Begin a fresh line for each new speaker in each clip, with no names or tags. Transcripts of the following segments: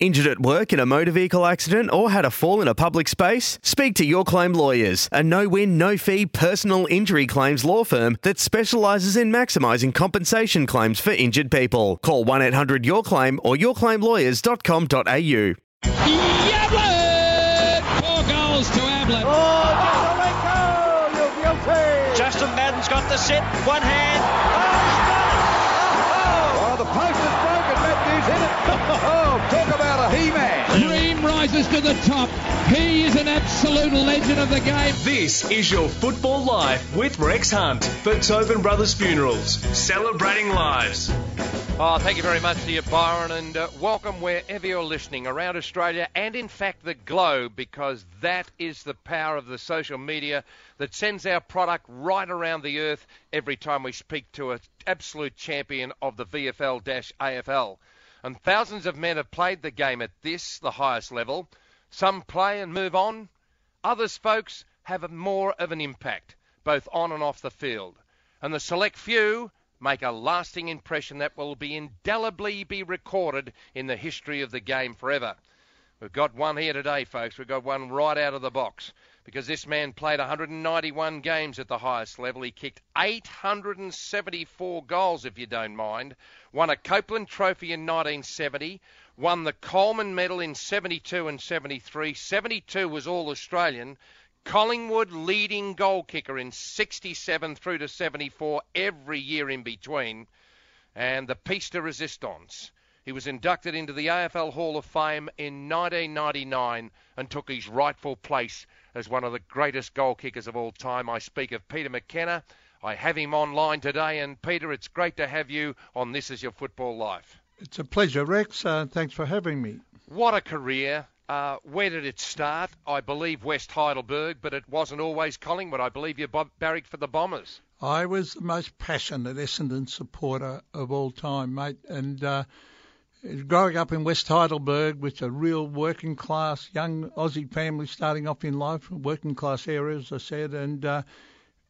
Injured at work in a motor vehicle accident or had a fall in a public space? Speak to Your Claim Lawyers, a no win, no fee personal injury claims law firm that specialises in maximising compensation claims for injured people. Call 1 800 Your Claim or yourclaimlawyers.com.au.
Yablett! Four goals to Ablett.
Oh, you're guilty.
Justin Madden's got the set, one hand.
Oh, oh, oh. oh, the post is broken. Matthews hit it. Oh, talk about a he-man.
Dream rises to the top. He is an absolute legend of the game.
This is your Football Life with Rex Hunt for Tobin Brothers Funerals, celebrating lives.
Oh, thank you very much to you, Byron, and uh, welcome wherever you're listening around Australia and, in fact, the globe, because that is the power of the social media that sends our product right around the earth every time we speak to an absolute champion of the VFL-AFL. And thousands of men have played the game at this, the highest level. Some play and move on. Others, folks, have more of an impact, both on and off the field. And the select few make a lasting impression that will be indelibly be recorded in the history of the game forever. We've got one here today, folks. We've got one right out of the box because this man played 191 games at the highest level. He kicked 874 goals, if you don't mind. Won a Copeland Trophy in 1970. Won the Coleman Medal in 72 and 73. 72 was All Australian. Collingwood leading goal kicker in 67 through to 74 every year in between. And the piece de resistance. He was inducted into the AFL Hall of Fame in 1999 and took his rightful place as one of the greatest goal kickers of all time. I speak of Peter McKenna. I have him online today. And Peter, it's great to have you on This Is Your Football Life.
It's a pleasure, Rex. Uh, thanks for having me.
What a career. Uh, where did it start? I believe West Heidelberg, but it wasn't always Collingwood. I believe you bo- barracked for the Bombers.
I was the most passionate Essendon supporter of all time, mate. And uh, growing up in West Heidelberg, with a real working class young Aussie family starting off in life, working class area, as I said, and uh,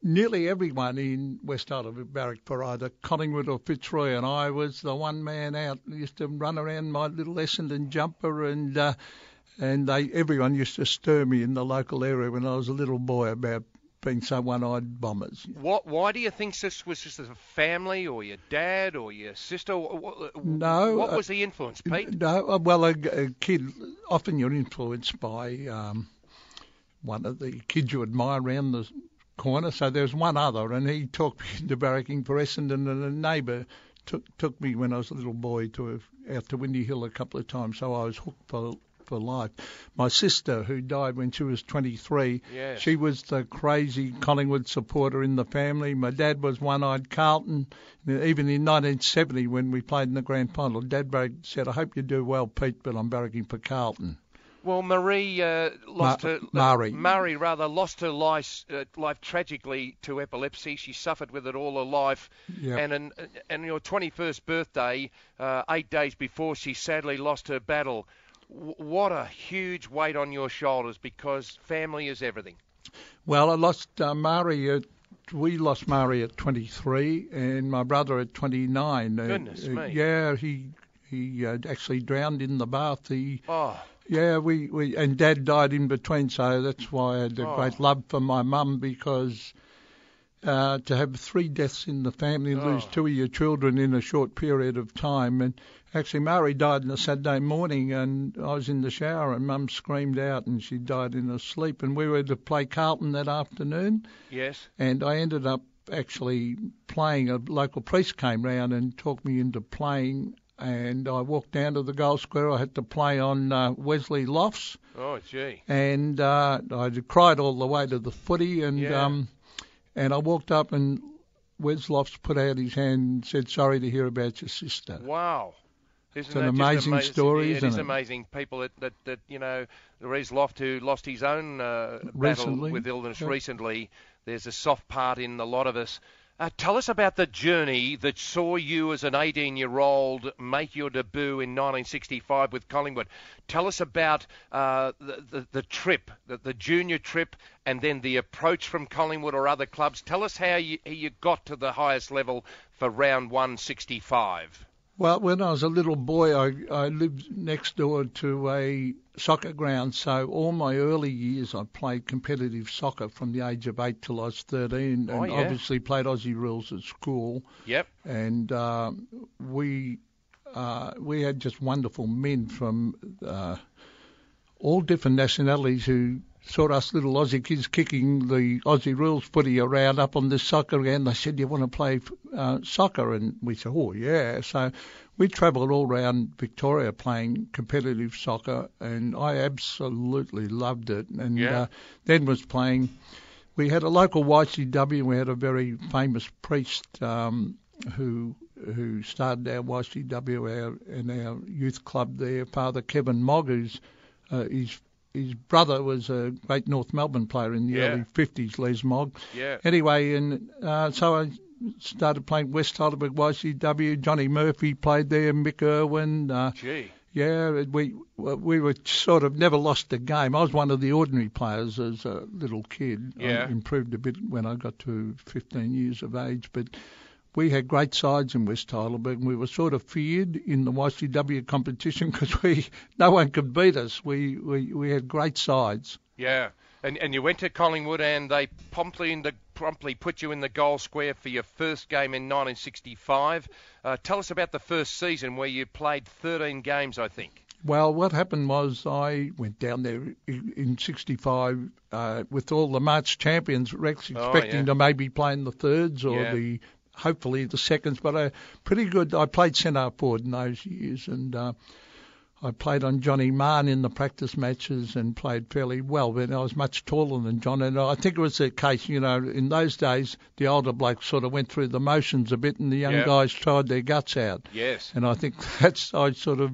nearly everyone in West Heidelberg barracked for either Collingwood or Fitzroy, and I was the one man out. I used to run around my little Essendon jumper and. Uh, and they everyone used to stir me in the local area when I was a little boy about being so one-eyed bombers.
What? Why do you think this was just a family, or your dad, or your sister? What,
no.
What was the influence, Pete?
No. Well, a, a kid often you're influenced by um, one of the kids you admire around the corner. So there's one other, and he talked me into barracking for Essendon, and a neighbour took took me when I was a little boy to out to Windy Hill a couple of times. So I was hooked for for life. My sister, who died when she was 23,
yes.
she was the crazy Collingwood supporter in the family. My dad was one-eyed Carlton. Even in 1970, when we played in the grand final, Dad said, "I hope you do well, Pete, but I'm barracking for Carlton."
Well, Marie uh, lost
Ma-
her.
Murray.
Murray rather lost her life, uh, life tragically to epilepsy. She suffered with it all her life.
Yep.
And on, and your 21st birthday, uh, eight days before, she sadly lost her battle what a huge weight on your shoulders because family is everything.
Well, I lost uh, Mari at we lost Mari at 23 and my brother at 29.
Goodness
uh,
me.
Yeah, he he uh, actually drowned in the bath. He
oh.
Yeah, we, we and Dad died in between, so that's why I had a
Oh.
great love for my mum because uh, to have three deaths in the family and lose
Oh.
two of your children in a short period of time. And actually, Murray died on a Saturday morning, and I was in the shower, and Mum screamed out, and she died in her sleep. And we were to play Carlton that afternoon,
Yes.
and I ended up actually playing. A local priest came round and talked me into playing. And I walked down to the goal square. I had to play on uh, Wesley Lofts
Oh, gee.
and uh, I cried all the way to the footy, and
Yeah.
um, and I walked up and Wes Lofts put out his hand and said, "Sorry to hear about your sister."
Wow. Isn't
it's an amazing
amazing?
story,
Yeah,
isn't
it is
it?
amazing. People that, that, that you know, Wes Loft, who lost his own uh, battle with illness recently. There's a soft part in a lot of us. Uh, tell us about the journey that saw you as an 18-year-old make your debut in 1965 with Collingwood. Tell us about uh, the, the, the trip, the, the junior trip, and then the approach from Collingwood or other clubs. Tell us how you, you got to the highest level for round 165.
Well, when I was a little boy, I, I lived next door to a soccer ground. So all my early years, I played competitive soccer from the age of eight till I was 13, and
Oh, yeah.
obviously played Aussie rules at school.
Yep.
And um we uh, we had just wonderful men from uh, all different nationalities who saw us little Aussie kids kicking the Aussie rules footy around up on this soccer ground. They said, "You want to play uh, soccer?" And we said, "Oh yeah." So we travelled all around Victoria playing competitive soccer, and I absolutely loved it. And
Yeah.
uh, then was playing. We had a local YCW. We had a very famous priest um, who who started our YCW our, in our youth club there, Father Kevin Mogg, who's uh, his his brother was a great North Melbourne player in the
Yeah.
early 50s, Les Mogg.
Yeah.
Anyway, and uh, so I started playing West Heidelberg YCW. Johnny Murphy played there, Mick Irwin. Uh,
Gee.
yeah, we we were sort of never lost a game. I was one of the ordinary players as a little kid.
Yeah.
I improved a bit when I got to 15 years of age, but we had great sides in West Heidelberg. and We were sort of feared in the YCW competition because we no one could beat us. We we we had great sides.
Yeah, and and you went to Collingwood and they promptly in the promptly put you in the goal square for your first game in 1965. Uh, tell us about the first season where you played 13 games, I think.
Well, what happened was I went down there in in '65 uh, with all the March champions, Rex,
Oh,
expecting
yeah.
to maybe play in the thirds or
Yeah.
the hopefully the seconds. But I pretty good. I played centre forward in those years, and uh, I played on Johnny Marn in the practice matches and played fairly well. But I was much taller than John, and I think it was the case. You know, in those days, the older blokes sort of went through the motions a bit, and the young
Yeah.
guys tried their guts out.
Yes.
And I think that's I sort of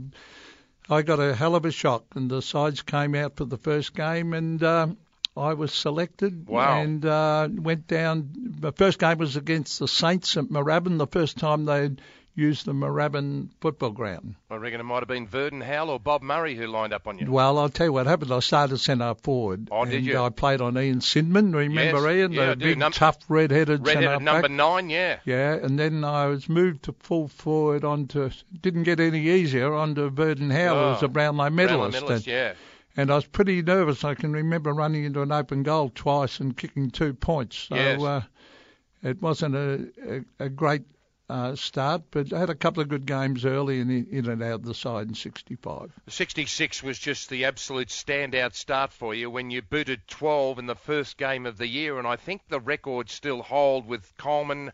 I got a hell of a shock, and the sides came out for the first game, and um, I was selected.
Wow.
And uh, went down. The first game was against the Saints at Moorabbin, the first time they'd used the Moorabbin football ground.
I reckon it might have been Verdon Howell or Bob Murray who lined up on you.
Well, I'll tell you what happened. I started centre forward.
Oh, did you?
I played on Ian Synman. Remember
Yes.
Ian,
Yeah, I
the
do.
big,
Num-
tough, red-headed
Red
centre
number nine, yeah.
Yeah, and then I was moved to full forward onto, didn't get any easier, onto Verdon Howell,
Oh,
who's a Brownlow
Brownlow
medalist.
medalist,
and,
yeah.
And I was pretty nervous. I can remember running into an open goal twice and kicking two points. So
Yes.
uh, it wasn't a, a, a great uh, start, but I had a couple of good games early and in, in and out of the side in 65.
66 was just the absolute standout start for you when you booted 12 in the first game of the year, and I think the records still hold with Coleman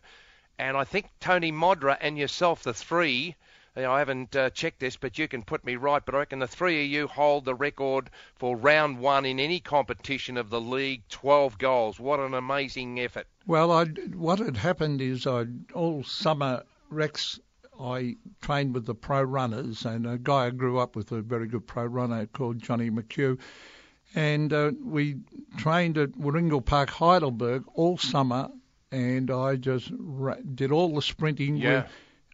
and I think Tony Modra and yourself, the three. You know, I haven't uh, checked this, but you can put me right. But I reckon the three of you hold the record for round one in any competition of the league 12 goals. What an amazing effort.
Well, I, what had happened is I all summer Rex I trained with the pro runners, and a guy I grew up with, a very good pro runner called Johnny McHugh, and uh, we trained at Warringal Park, Heidelberg, all summer, and I just ra- did all the sprinting
Yeah.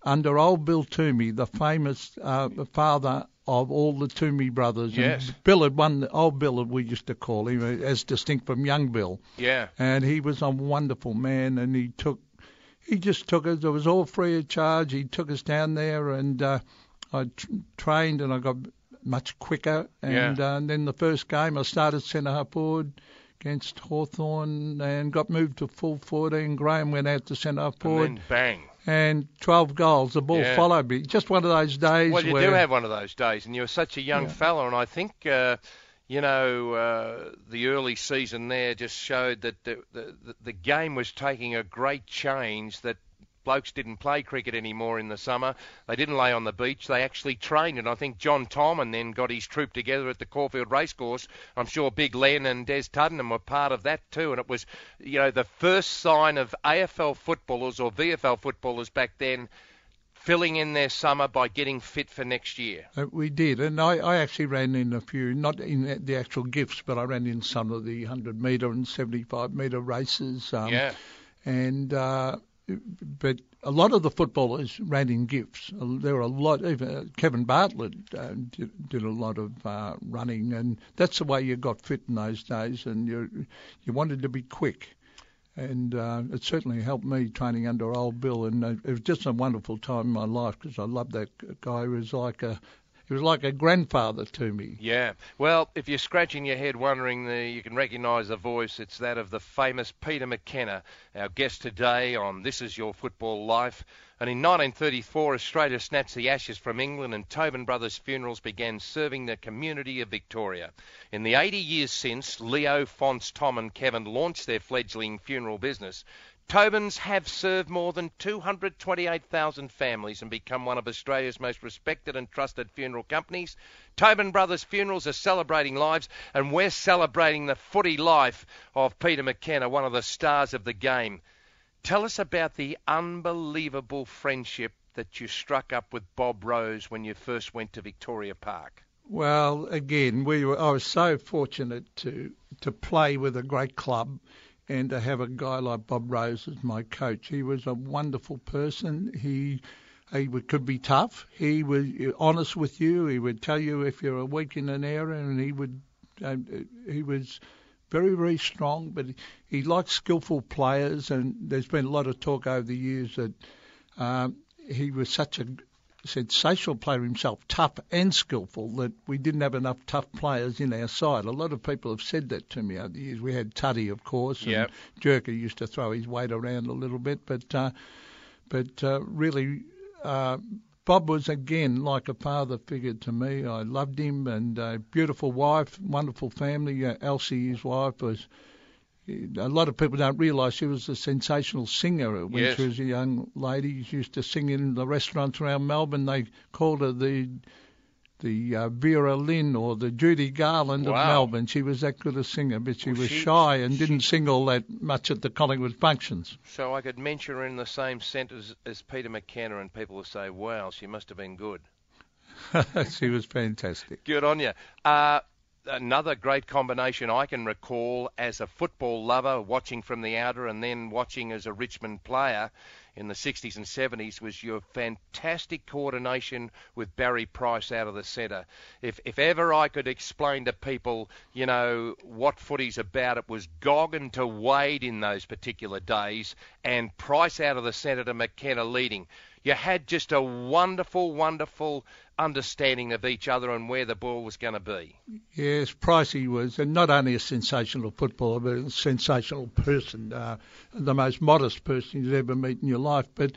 Under old Bill Toomey, the famous uh, father of all the Toomey brothers.
Yes.
And Bill had won, old Bill, we used to call him, uh, as distinct from young Bill
Yeah.
and he was a wonderful man and he took he just took us it was all free of charge he took us down there and uh, I tr- trained and I got much quicker and,
Yeah.
uh, and then the first game I started centre half forward against Hawthorn and got moved to full 14 Graham went out to centre half
And then bang.
And 12 goals the ball
Yeah.
followed me just one of those days
Well, you
where
do have one of those days, and you're such a young
Yeah.
fella, and I think, uh, you know, uh, the early season there just showed that the, the the- the game was taking a great change. That blokes didn't play cricket anymore in the summer. They didn't lay on the beach. They actually trained, and I think John Tolman then got his troop together at the Caulfield Racecourse. I'm sure Big Len and Des Tuddenham were part of that too, and it was, you know, the first sign of AFL footballers or VFL footballers back then filling in their summer by getting fit for next year.
Uh, we did, and I, I actually ran in a few, not in the actual gifts, but I ran in some of the 100 metre and 75 metre races. Um,
yeah.
And uh, but a lot of the footballers ran in gifts. There were a lot. Even uh, Kevin Bartlett uh, did, did, a lot of uh, running, and that's the way you got fit in those days. And you you wanted to be quick and uh, it certainly helped me training under old Bill, and uh, it was just a wonderful time in my life because I loved that guy. He was like a he was like a grandfather to me.
Yeah. Well, if you're scratching your head wondering, the, you can recognise the voice. It's that of the famous Peter McKenna, our guest today on This Is Your Football Life. And in 1934, Australia snatched the ashes from England and Tobin Brothers Funerals began serving the community of Victoria. In the 80 years since, Leo, Fonts, Tom and Kevin launched their fledgling funeral business. Tobins have served more than 228,000 families and become one of Australia's most respected and trusted funeral companies. Tobin Brothers Funerals are celebrating lives, and we're celebrating the footy life of Peter McKenna, one of the stars of the game. Tell us about the unbelievable friendship that you struck up with Bob Rose when you first went to Victoria Park.
Well, again, we were, I was so fortunate to to play with a great club and to have a guy like Bob Rose as my coach. He was a wonderful person. He he could be tough. He was honest with you. He would tell you if you're weak in an area, and he would. Uh, he was very, very strong, but he liked skillful players. And there's been a lot of talk over the years that um, he was such a sensational player himself, tough and skillful, that we didn't have enough tough players in our side. A lot of people have said that to me over the years. We had Tuddy, of course, and
yep.
Jerker used to throw his weight around a little bit, but uh, but uh, really. Uh, Bob was again like a father figure to me. I loved him, and a beautiful wife, wonderful family. Uh, Elsie, his wife, was. A lot of people don't realise she was a sensational singer when
yes.
she was a young lady. She used to sing in the restaurants around Melbourne. They called her the the uh, Vera Lynn or the Judy Garland
wow.
of Melbourne. She was that good a singer, but she
well,
was
she,
shy and
she,
didn't sing all that much at the Collingwood functions.
So I could mention her in the same sentence as Peter McKenna, and people would say, "Wow, she must have been good."
she was fantastic.
Good on you. Uh, another great combination I can recall as a football lover, watching from the outer and then watching as a Richmond player in the 60s and 70s was your fantastic coordination with Barry Price out of the centre. If, if ever I could explain to people, you know, what footy's about, it was Goggin to Wade in those particular days and Price out of the centre to McKenna leading. You had just a wonderful, wonderful understanding of each other and where the ball was going to be.
Yes, Pricey was not only a sensational footballer, but a sensational person, uh, the most modest person you'd ever meet in your life. But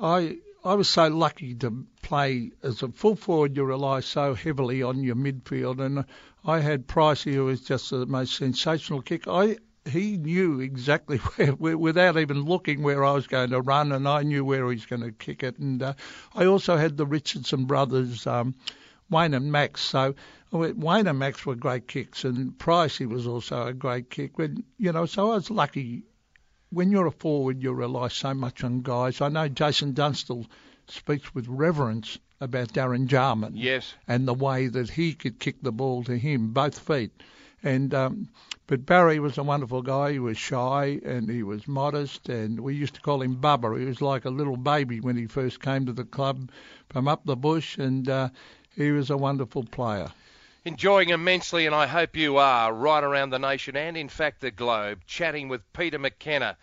I I was so lucky to play as a full forward. You rely so heavily on your midfield, and I had Pricey, who was just the most sensational kick. I he knew exactly where, without even looking where I was going to run, and I knew where he was going to kick it. And uh, I also had the Richardson brothers, um, Wayne and Max. So Wayne and Max were great kicks, and Pricey was also a great kick. When you know, so I was lucky. When you're a forward, you rely so much on guys. I know Jason Dunstall speaks with reverence about Darren Jarman.
Yes.
And the way that he could kick the ball to him, both feet. And um, but Barry was a wonderful guy. He was shy and he was modest, and we used to call him Bubba. He was like a little baby when he first came to the club from up the bush, and uh, he was a wonderful player.
Enjoying immensely, and I hope you are, right around the nation and, in fact, the globe, chatting with Peter McKenna,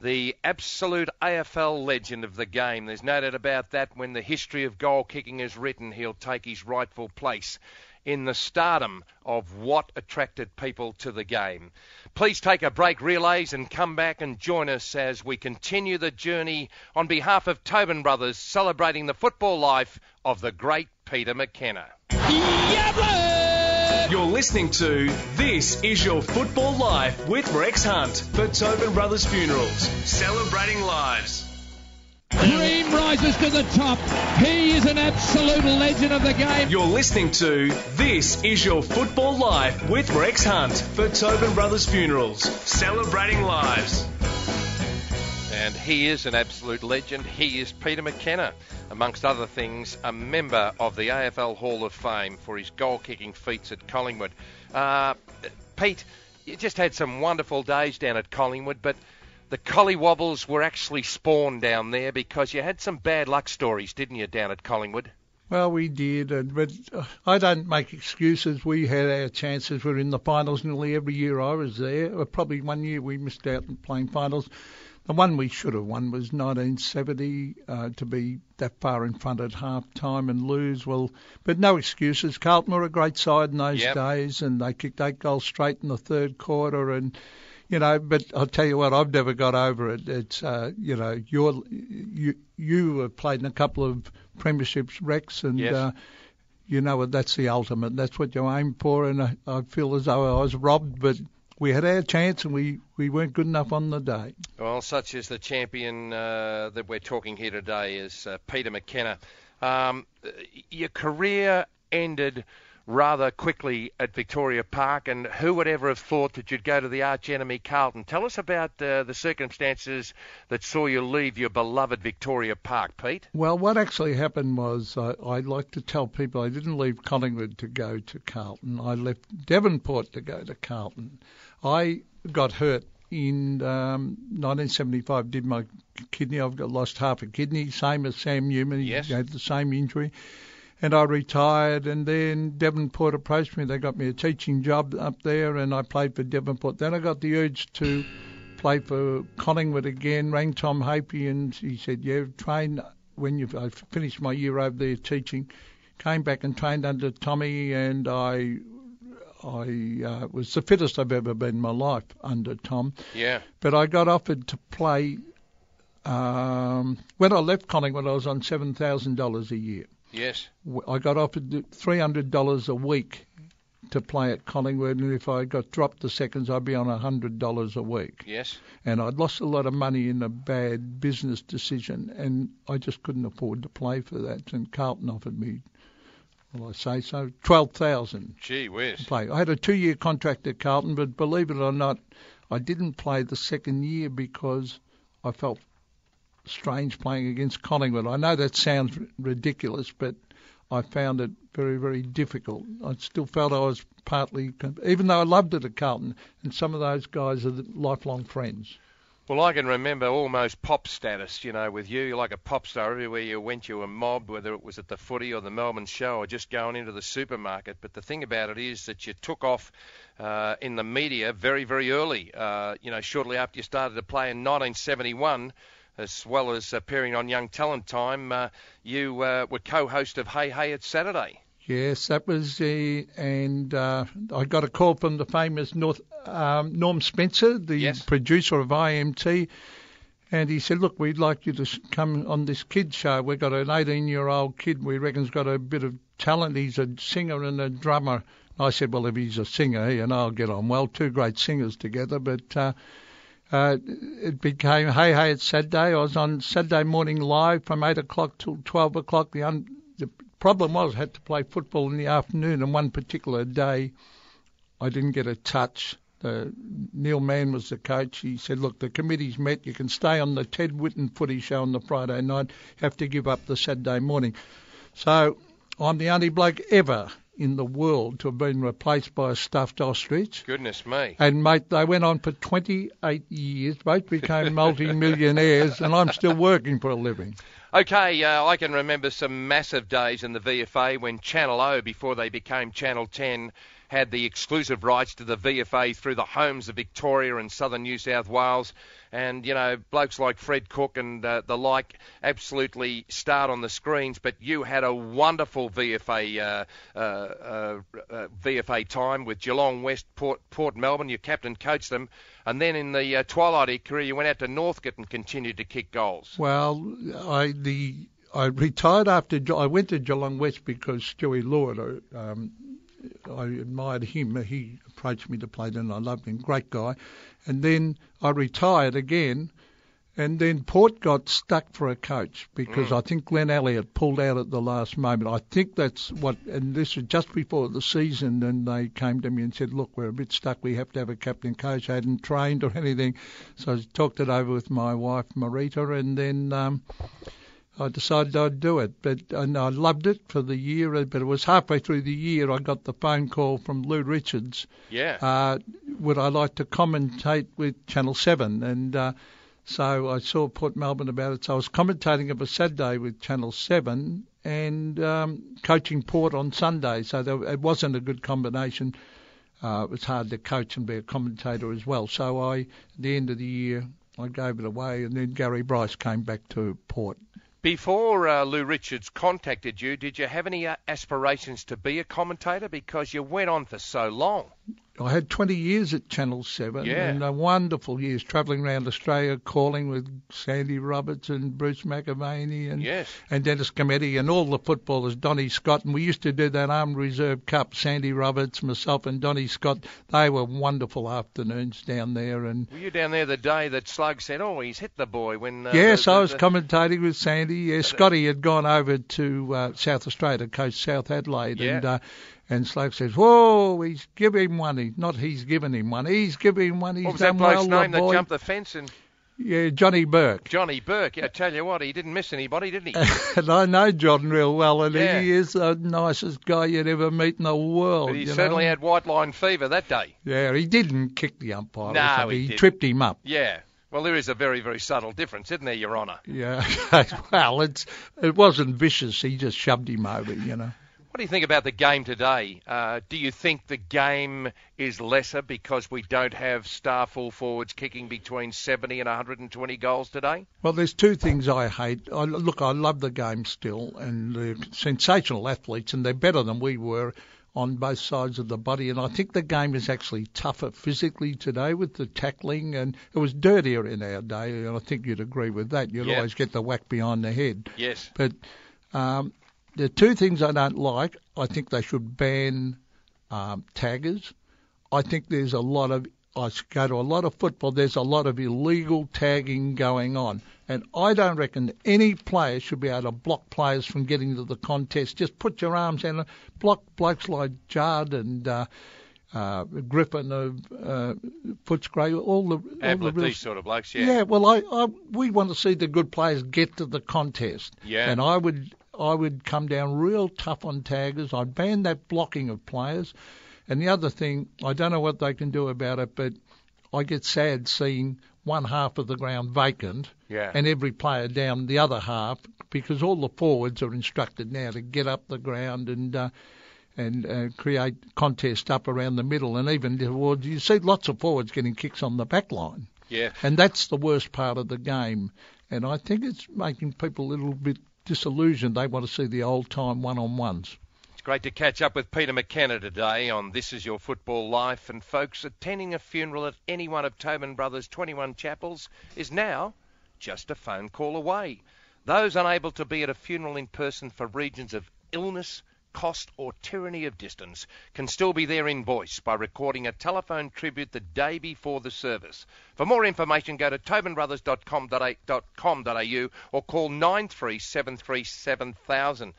the absolute AFL legend of the game. There's no doubt about that. When the history of goal kicking is written, he'll take his rightful place in the stardom of what attracted people to the game. Please take a break, relays, and come back and join us as we continue the journey on behalf of Tobin Brothers, celebrating the football life of the great Peter McKenna.
You're listening to This Is Your Football Life with Rex Hunt for Tobin Brothers Funerals, celebrating lives.
Dream rises to the top. He is an absolute legend of the game.
You're listening to This Is Your Football Life with Rex Hunt for Tobin Brothers Funerals, celebrating lives.
And he is an absolute legend. He is Peter McKenna, amongst other things, a member of the AFL Hall of Fame for his goal kicking feats at Collingwood. Uh, Pete, you just had some wonderful days down at Collingwood, but the Collywobbles were actually spawned down there because you had some bad luck stories, didn't you, down at Collingwood?
Well, we did, uh, but uh, I don't make excuses. We had our chances. We are in the finals nearly every year I was there. Uh, probably one year we missed out on playing finals. The one we should have won was 1970 uh, to be that far in front at half time and lose. Well, but no excuses. Carlton were a great side in those
Yep.
days, and they kicked eight goals straight in the third quarter. And you know, but I'll tell you what, I've never got over it. It's uh, you know, you're you you have played in a couple of premierships, Rex, and
Yes.
uh, you know what? That's the ultimate. That's what you aim for, and I, I feel as though I was robbed, but we had our chance and we, we weren't good enough on the day.
Well, such is the champion uh, that we're talking here today is uh, Peter McKenna. Um, your career ended rather quickly at Victoria Park, and who would ever have thought that you'd go to the arch enemy Carlton? Tell us about uh, the circumstances that saw you leave your beloved Victoria Park, Pete.
Well, what actually happened was uh, I like to tell people I didn't leave Collingwood to go to Carlton. I left Devonport to go to Carlton. I got hurt in um, 1975. Did my kidney? I've got lost half a kidney, same as Sam Newman. He
Yes.
had the same injury. And I retired, and then Devonport approached me. They got me a teaching job up there, and I played for Devonport. Then I got the urge to play for Collingwood again. Rang Tom Hafey, and he said, "Yeah, train when you." I finished my year over there teaching. Came back and trained under Tommy, and I, I uh, was the fittest I've ever been in my life under Tom.
Yeah.
But I got offered to play. Um, when I left Collingwood, I was on seven thousand dollars a year.
Yes.
I got offered three hundred dollars a week to play at Collingwood, and if I got dropped the seconds, I'd be on hundred dollars a week.
Yes.
And I'd lost a lot of money in a bad business decision, and I just couldn't afford to play for that. And Carlton offered me, well, I say so, twelve thousand
Gee whiz.
play. I had a two-year contract at Carlton, but believe it or not, I didn't play the second year because I felt strange playing against Collingwood. I know that sounds ridiculous, but I found it very, very difficult. I still felt I was partly, even though I loved it at Carlton, and some of those guys are lifelong friends.
Well, I can remember almost pop status, you know, with you. You're like a pop star. Everywhere you went, you were mobbed, whether it was at the footy or the Melbourne show or just going into the supermarket. But the thing about it is that you took off uh, in the media very, very early. Uh, you know, shortly after you started to play in 1971, as well as appearing on Young Talent Time, uh, you uh, were co-host of Hey Hey It's Saturday.
Yes, that was the, and uh, I got a call from the famous North um, Norm Spencer, the
Yes.
producer of IMT, and he said, "Look, we'd like you to come on this kid show. We've got an 18-year-old kid we reckon's got a bit of talent. He's a singer and a drummer." I said, "Well, if he's a singer, he and I'll get on well. Two great singers together." But uh, uh, it became Hey Hey It's Saturday. I was on Saturday morning live from eight o'clock till twelve o'clock. The un- the problem was I had to play football in the afternoon, and one particular day I didn't get a touch. The, Neil Mann was the coach. He said, "Look, the committee's met. You can stay on the Ted Whitten footy show on the Friday night. Have to give up the Saturday morning." So I'm the only bloke ever in the world to have been replaced by a stuffed ostrich.
Goodness me.
And mate, they went on for 28 years. Both became multi-millionaires, and I'm still working for a living.
Okay, uh, I can remember some massive days in the VFA when Channel O, before they became Channel 10, had the exclusive rights to the VFA through the homes of Victoria and southern New South Wales. And, you know, blokes like Fred Cook and uh, the like absolutely starred on the screens. But you had a wonderful VFA uh, uh, uh, uh, VFA time with Geelong West, Port, Port Melbourne. You captain coached them. And then in the uh, twilight of your career, you went out to Northcote and continued to kick goals.
Well, I the I retired after I went to Geelong West because Stewie Lord, um, I admired him. He approached me to play then. I loved him, great guy. And then I retired again, And then Port got stuck for a coach because
Mm.
I think Glenn Elliott pulled out at the last moment. I think that's what, and this was just before the season, and they came to me and said, "Look, we're a bit stuck. We have to have a captain coach." I hadn't trained or anything, so I talked it over with my wife Marita, and then um, I decided I'd do it. But and I loved it for the year. But it was halfway through the year I got the phone call from Lou Richards
Yeah.
uh, would I like to commentate with Channel 7? And uh, so I saw Port Melbourne about it. So I was commentating of a Saturday with Channel 7 and um, coaching Port on Sunday. So there, it wasn't a good combination. Uh, it was hard to coach and be a commentator as well. So I, at the end of the year, I gave it away, and then Gary Brice came back to Port.
Before uh, Lou Richards contacted you, did you have any uh, aspirations to be a commentator? Because you went on for so long.
I had 20 years at Channel 7
Yeah.
and uh, wonderful years travelling around Australia calling with Sandy Roberts and Bruce McAvaney and,
Yes.
and Dennis Cometti and all the footballers, Donny Scott. And we used to do that Armed Reserve Cup, Sandy Roberts, myself and Donny Scott. They were wonderful afternoons down there. And
Were you down there the day that Slug said, "Oh, he's hit the boy"? When uh,
yes,
the, the,
I was
the-
commentating with Sandy. Yeah, Scotty had gone over to uh, South Australia to coach South Adelaide.
Yeah.
And, uh, and Slug says, "Whoa, he's given him one. Not he's given him one. He's given him one. He's
What was that bloke's
well,
name that
boy."
jumped the fence? And
Yeah, Johnny Burke.
Johnny Burke. Yeah, I tell you what, he didn't miss anybody, didn't he?
and I know John real well, and
Yeah.
he is the nicest guy you'd ever meet in the world.
but he certainly
know?
had white line fever that day.
Yeah, he didn't kick the umpire.
No, he
he tripped him up.
Yeah. Well, there is a very, very subtle difference, isn't there, Your Honour?
Yeah, well, it's it wasn't vicious. He just shoved him over, you know.
What do you think about the game today? Uh, do you think the game is lesser because we don't have star full forwards kicking between 70 and 120 goals today?
Well, there's two things I hate. I, look, I love the game still, and they're sensational athletes, and they're better than we were on both sides of the body. And I think the game is actually tougher physically today with the tackling, and it was dirtier in our day. And I think you'd agree with that. You'd
Yeah.
always get the whack behind the head.
Yes.
But um, the two things I don't like, I think they should ban um, taggers. I think there's a lot of I go to a lot of football. There's a lot of illegal tagging going on, and I don't reckon any player should be able to block players from getting to the contest. Just put your arms out and block blokes like Judd and uh, uh, Griffin of uh, Footscray, all the all the real
these sort of blokes, yeah.
yeah, well, I, I we want to see the good players get to the contest.
Yeah.
And I would I would come down real tough on taggers. I'd ban that blocking of players. And the other thing, I don't know what they can do about it, but I get sad seeing one half of the ground vacant
Yeah.
and every player down the other half because all the forwards are instructed now to get up the ground and uh, and uh, create contest up around the middle and even towards you see lots of forwards getting kicks on the back line.
Yeah.
And that's the worst part of the game. And I think it's making people a little bit disillusioned. They want to see the old time one on ones.
It's great to catch up with Peter McKenna today on This Is Your Football Life. And folks, attending a funeral at any one of Tobin Brothers' 21 chapels is now just a phone call away. Those unable to be at a funeral in person for regions of illness, cost, or tyranny of distance can still be there in voice by recording a telephone tribute the day before the service. For more information, go to tobinbrothers.com.au or call 93737000.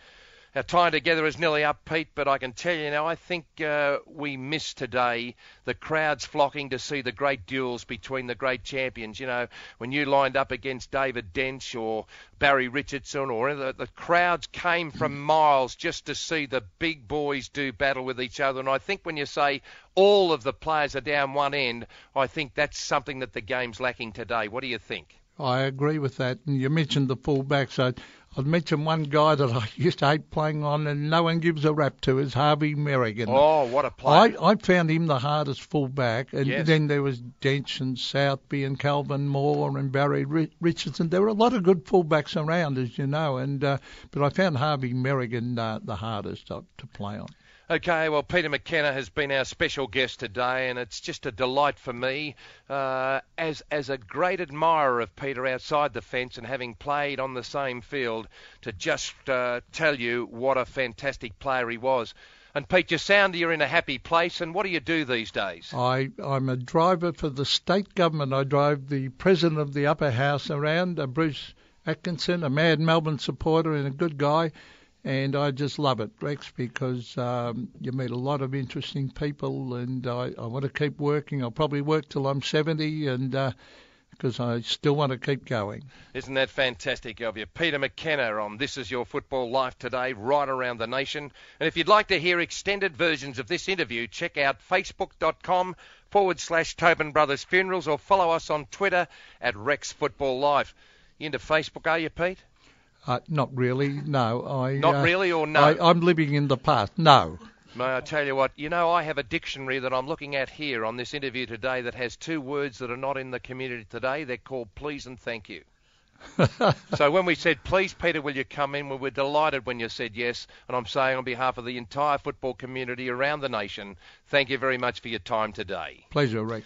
Our time together is nearly up, Pete, but I can tell you now, I think uh, we missed today the crowds flocking to see the great duels between the great champions. You know, when you lined up against David Dench or Barry Richardson, or the, the crowds came from miles just to see the big boys do battle with each other. And I think when you say all of the players are down one end, I think that's something that the game's lacking today. What do you think?
I agree with that. And you mentioned the fullbacks. I, I'd mention one guy that I used to hate playing on and no one gives a rap to is Harvey Merrigan.
Oh, what a player!
I I found him the hardest fullback, and
Yes.
then there was Dench and Southby and Kelvin Moore and Barry Richardson. There were a lot of good fullbacks around, as you know, and uh, but I found Harvey Merrigan uh, the hardest to, to play on.
Okay, well, Peter McKenna has been our special guest today, and it's just a delight for me, uh, as as a great admirer of Peter outside the fence and having played on the same field, to just uh, tell you what a fantastic player he was. And Pete, you sound you're in a happy place. And what do you do these days?
I, I'm a driver for the state government. I drive the president of the upper house around, uh, Bruce Atkinson, a mad Melbourne supporter and a good guy. And I just love it, Rex, because um, you meet a lot of interesting people, and I, I want to keep working. I'll probably work till I'm 70, and uh, because I still want to keep going.
Isn't that fantastic of you? Peter McKenna on This Is Your Football Life today, right around the nation. And if you'd like to hear extended versions of this interview, check out facebook.com forward slash Tobin Brothers Funerals or follow us on Twitter at Rex Football Life. You into Facebook, are you, Pete?
Uh, not really, no. I
Not
uh,
really or no?
I, I'm living in the past. No.
May I tell you what? You know, I have a dictionary that I'm looking at here on this interview today that has two words that are not in the community today. They're called please and thank you. so when we said, please, Peter, will you come in? We were delighted when you said yes. And I'm saying on behalf of the entire football community around the nation, thank you very much for your time today.
Pleasure, Rex.